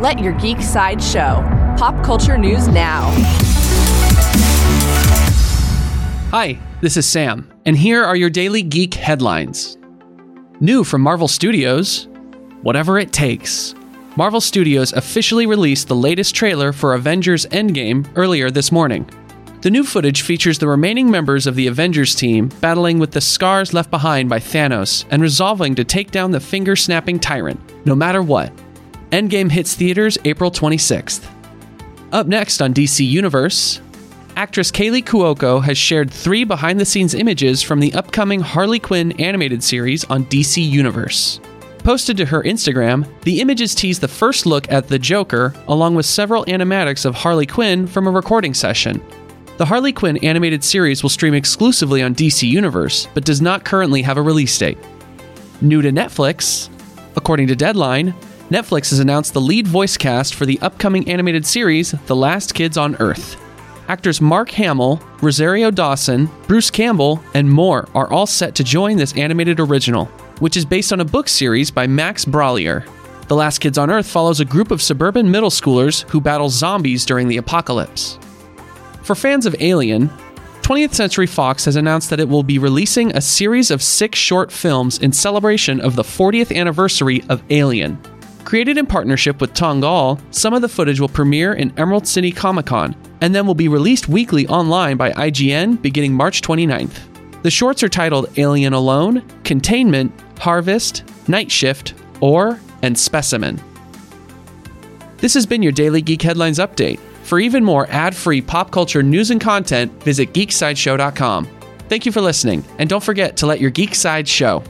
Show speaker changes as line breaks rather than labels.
Let your geek side show. Pop culture news now.
Hi, this is Sam, and here are your daily geek headlines. New from Marvel Studios Whatever It Takes. Marvel Studios officially released the latest trailer for Avengers Endgame earlier this morning. The new footage features the remaining members of the Avengers team battling with the scars left behind by Thanos and resolving to take down the finger snapping tyrant, no matter what. Endgame hits theaters April 26th. Up next on DC Universe, actress Kaley Cuoco has shared three behind the scenes images from the upcoming Harley Quinn animated series on DC Universe. Posted to her Instagram, the images tease the first look at the Joker, along with several animatics of Harley Quinn from a recording session. The Harley Quinn animated series will stream exclusively on DC Universe, but does not currently have a release date. New to Netflix, according to Deadline, Netflix has announced the lead voice cast for the upcoming animated series The Last Kids on Earth. Actors Mark Hamill, Rosario Dawson, Bruce Campbell, and more are all set to join this animated original, which is based on a book series by Max Brallier. The Last Kids on Earth follows a group of suburban middle schoolers who battle zombies during the apocalypse. For fans of Alien, 20th Century Fox has announced that it will be releasing a series of six short films in celebration of the 40th anniversary of Alien. Created in partnership with Tongal, some of the footage will premiere in Emerald City Comic Con and then will be released weekly online by IGN beginning March 29th. The shorts are titled Alien Alone, Containment, Harvest, Night Shift, Ore, and Specimen. This has been your Daily Geek Headlines Update. For even more ad free pop culture news and content, visit geeksideshow.com. Thank you for listening, and don't forget to let your geek side show.